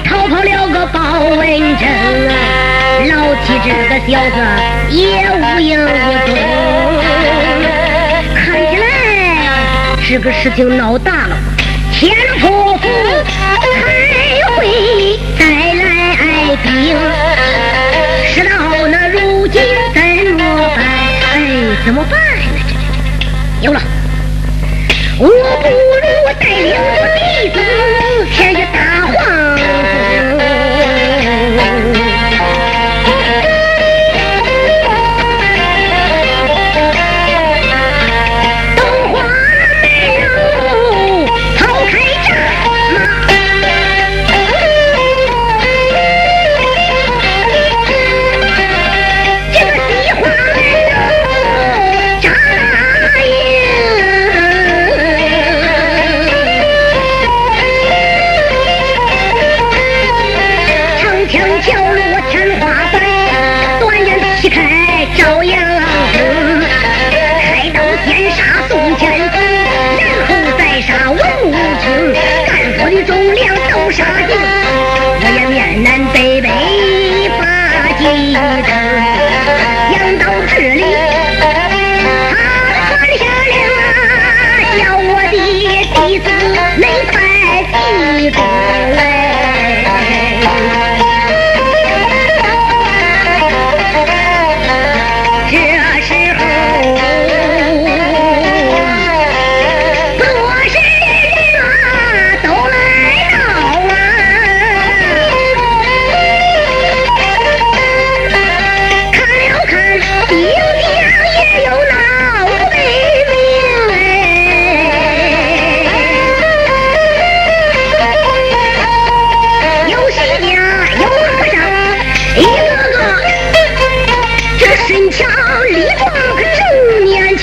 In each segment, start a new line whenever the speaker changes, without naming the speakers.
逃跑了个保文正啊，老七这个小子也无影无踪。看起来这个事情闹大了，天婆婆还会再来兵。事到那如今怎么办？哎，怎么办呢？这有了，我不如带领着弟子去打晃。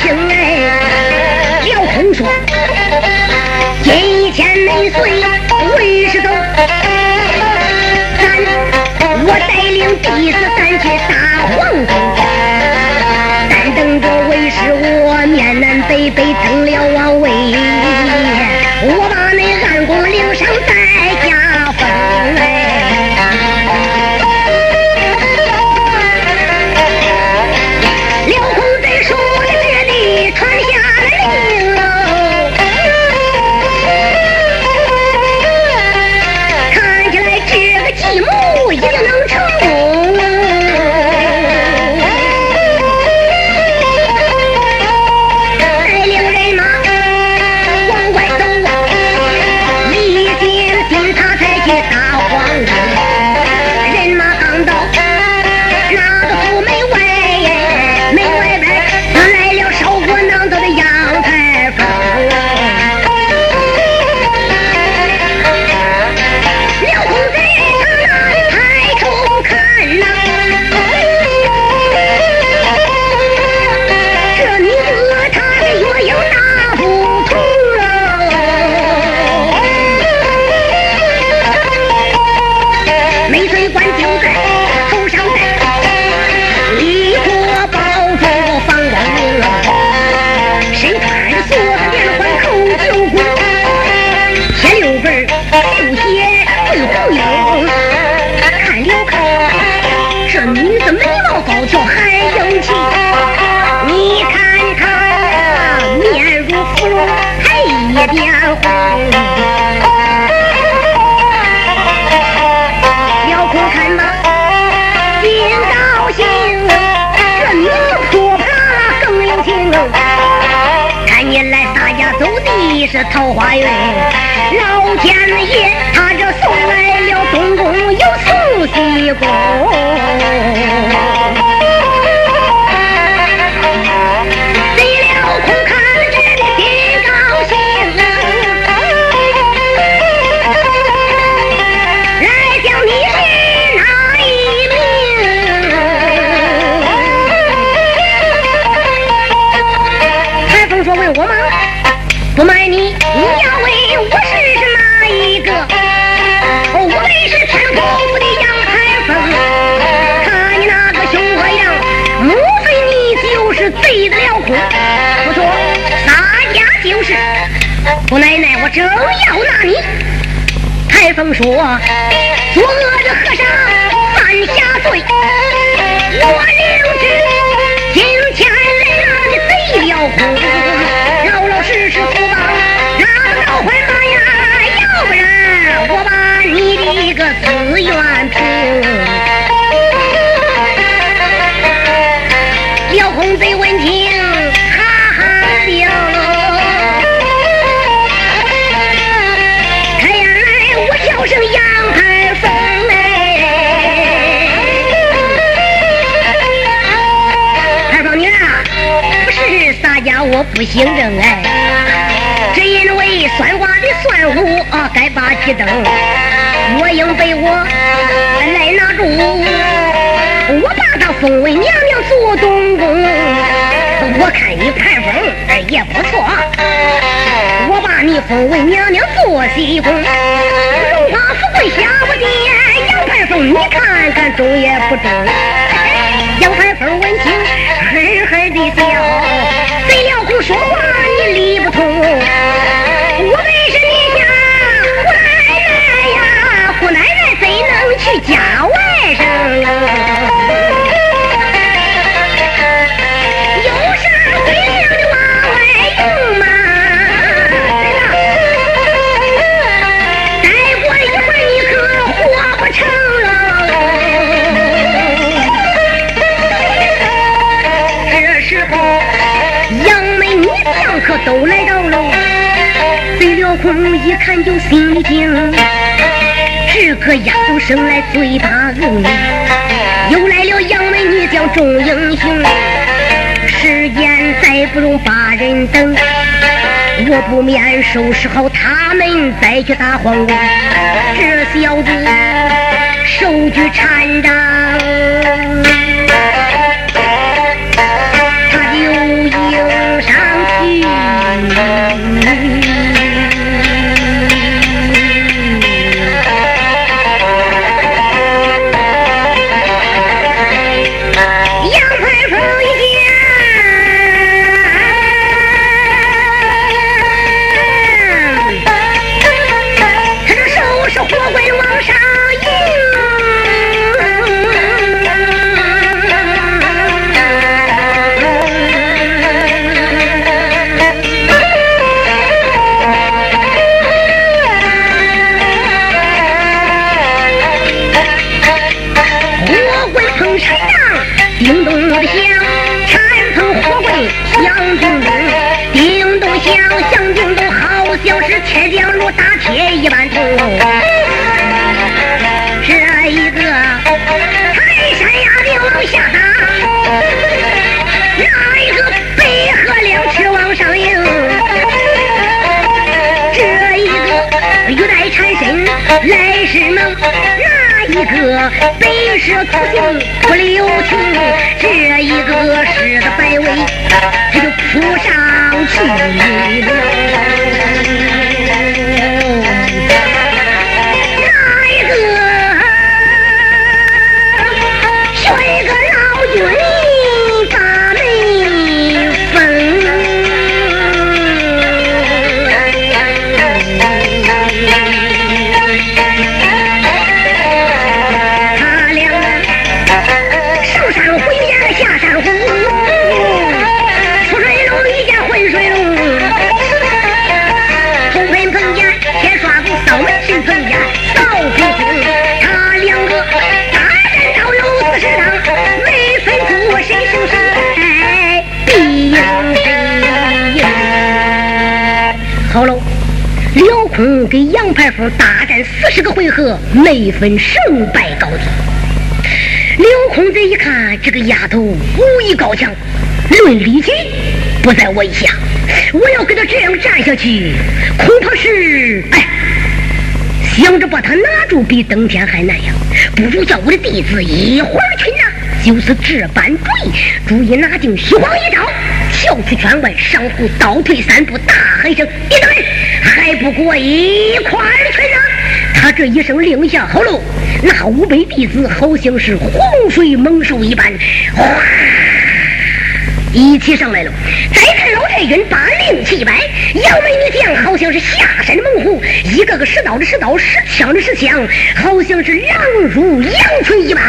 听来，刘空说，今天没随，为师走。咱我带领弟子咱去打皇宫，咱等着为师我面南北北登了王位。我。原来大家走的是桃花运，老天爷他这送来了东宫又送西宫。是。姑奶奶，我正要纳你。台风说：“我恶的和尚犯下罪，我留职，今天来拿你贼了苦，老老实实出吧，拿个倒回马呀，要不然我把你的个死冤平。”我不姓郑哎，只因为算卦的算虎啊，该把鸡灯，我应被我来拿住，我把他封为娘娘做东宫，我看你盘风也不错，我把你封为娘娘做西宫，荣华富贵享不见，杨盘凤你看看中也不中，杨盘凤闻听呵呵的笑，说话。看就心里惊，这个丫头生来最大恶，又来了杨门女将众英雄。时间再不容把人等，我不免收拾好他们，再去打皇宫。这小子手举禅杖，来势猛，那一个北蛇突行不留情，这一个狮子摆尾他就扑上去了。大战四十个回合，没分胜败高低。刘空这一看，这个丫头武艺高强，论力气不在我以下。我要跟她这样战下去，恐怕是哎，想着把她拿住比登天还难呀。不如叫我的弟子一会儿去拿，就是这般主意。注意拿定虚晃一招，跳出圈外，上户倒退三步，大喊一声：“别等人！”还不过一块儿去呢！他这一声令下，好喽，那五百弟子好像是洪水猛兽一般，哗，一起上来了。再看老太君把令旗一摆，杨梅女将好像是下山的猛虎，一个个使刀的使刀，使枪的使枪，好像是狼入羊群一般。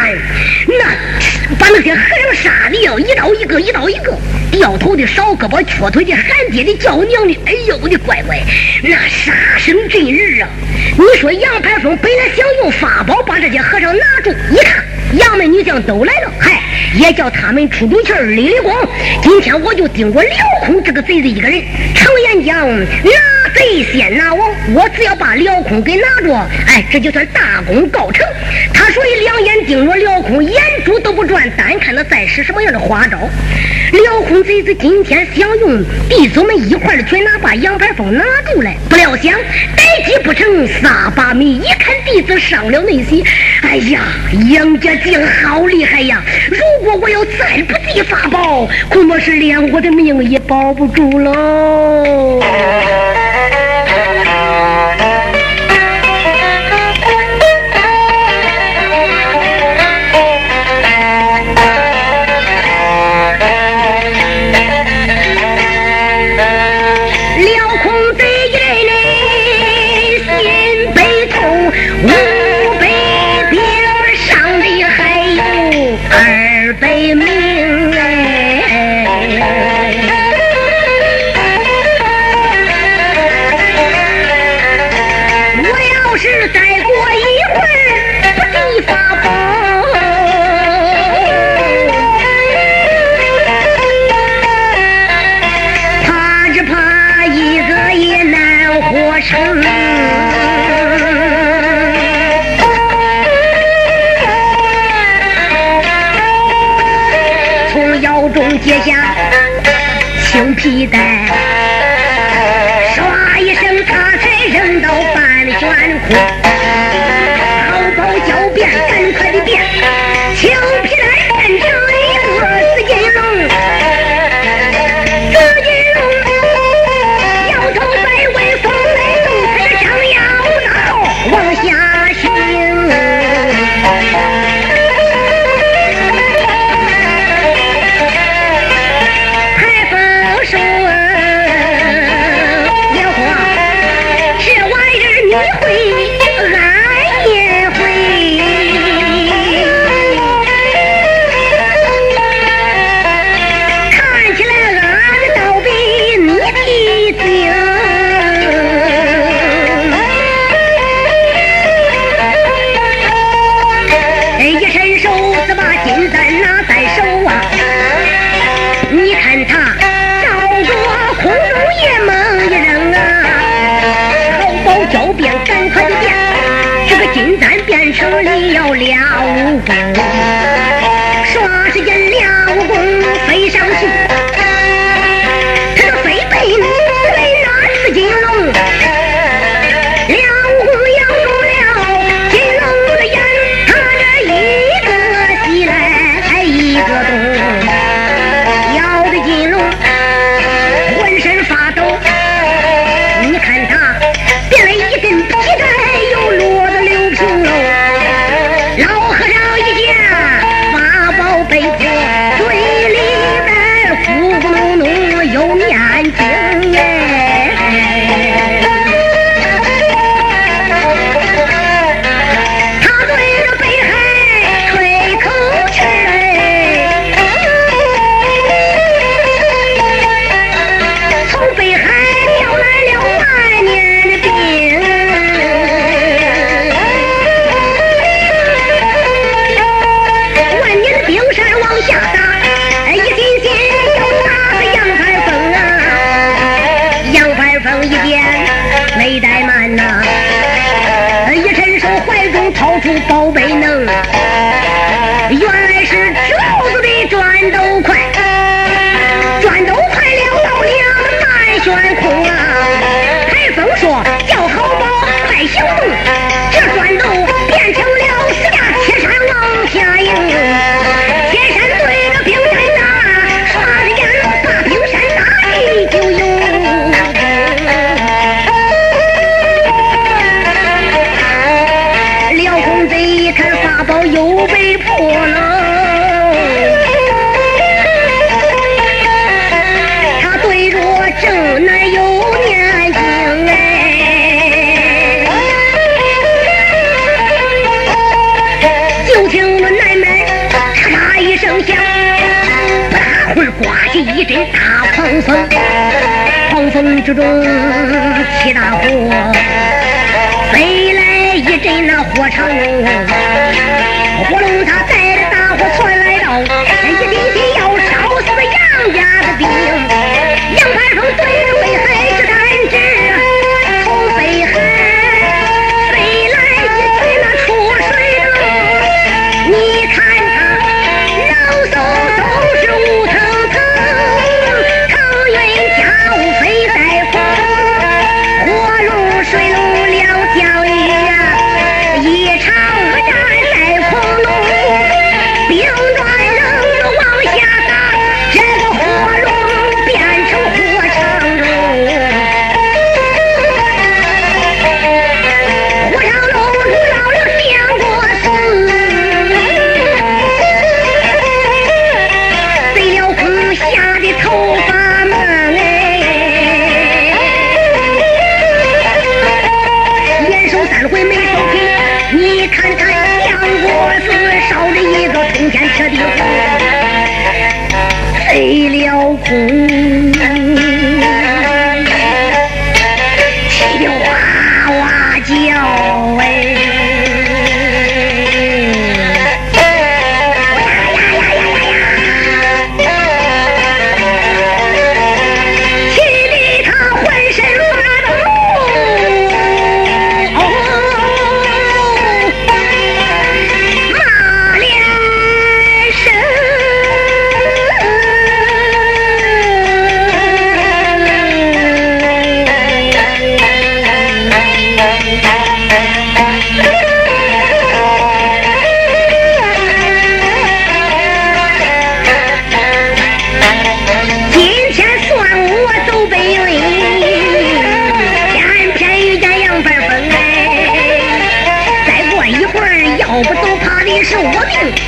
那把那些和尚杀的要一刀一个，一刀一个，掉头的少胳膊，瘸腿的喊爹的叫娘的，哎呦我的乖乖，那杀声震日啊！你说杨排风本来想用法宝把这些和尚拿住，一看杨门女将都来了，嗨，也叫他们出出气儿理理光。今天我就盯着刘空这个贼子一个人。常言讲，那贼先拿王，我只要把辽空给拿着，哎，这就算大功告成。他所以两眼盯着辽空，眼珠都不转，单看他在使什么样的花招。辽空贼子今天想用弟子们一块儿去拿把杨排风拿住来，不料想待机不成，撒把米。一看弟子上了内心，哎呀，杨家将好厉害呀！如果我要再不济法宝，恐怕是连我的命也保不住喽。接下青皮带。你会狂风之中起大火，飞来一阵那火场，火龙他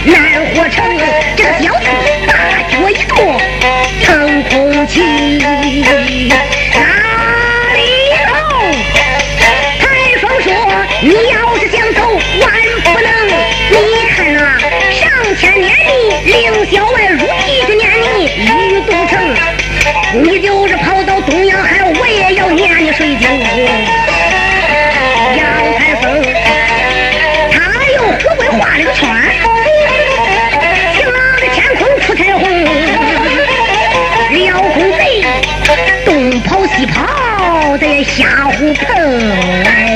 难活成这个刁 Oh,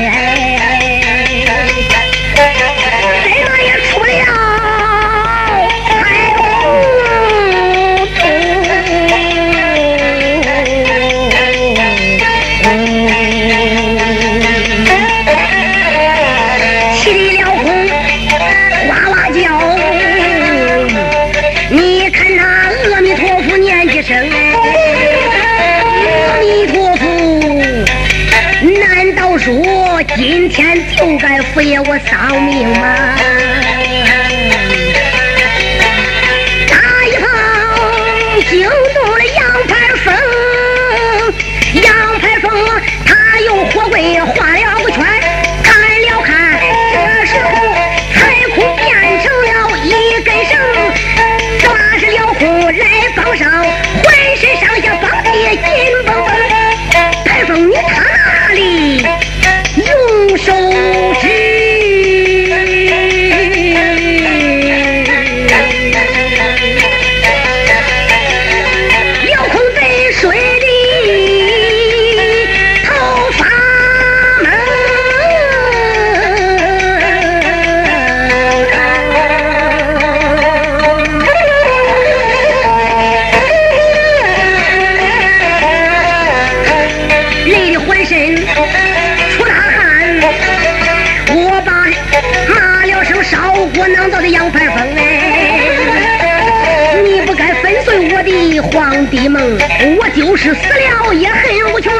不该敷衍我丧命吗？的梦，我就是死了也很无穷。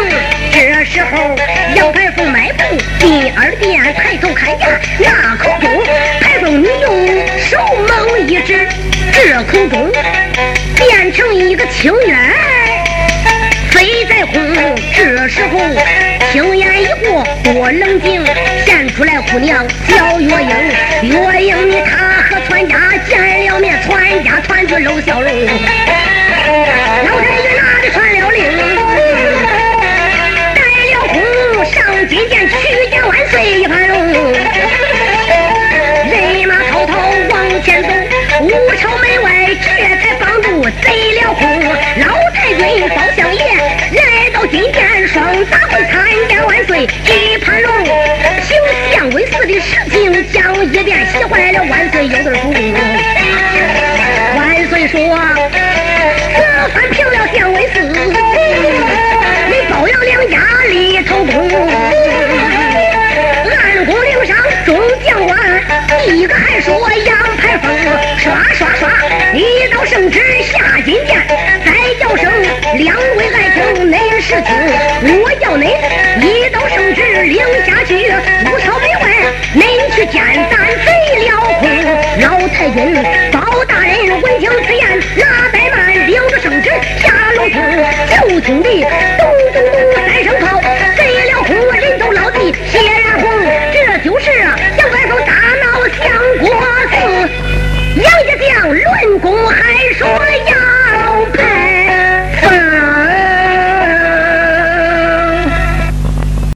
这时候，杨排风迈步进二殿，抬头看呀，那口中排风女用手猛一指，这口中变成一个青鸢飞在空。这时候，青烟一过，多冷静，现出来姑娘叫月英。月英，你他和全家见了面，全家团聚露笑容。带了虎上金殿屈家万岁一盘龙，人马滔滔往前走，五朝门外这才帮助贼了虎。老太君保正下金殿，再叫声两位爱卿，恁是听我叫恁。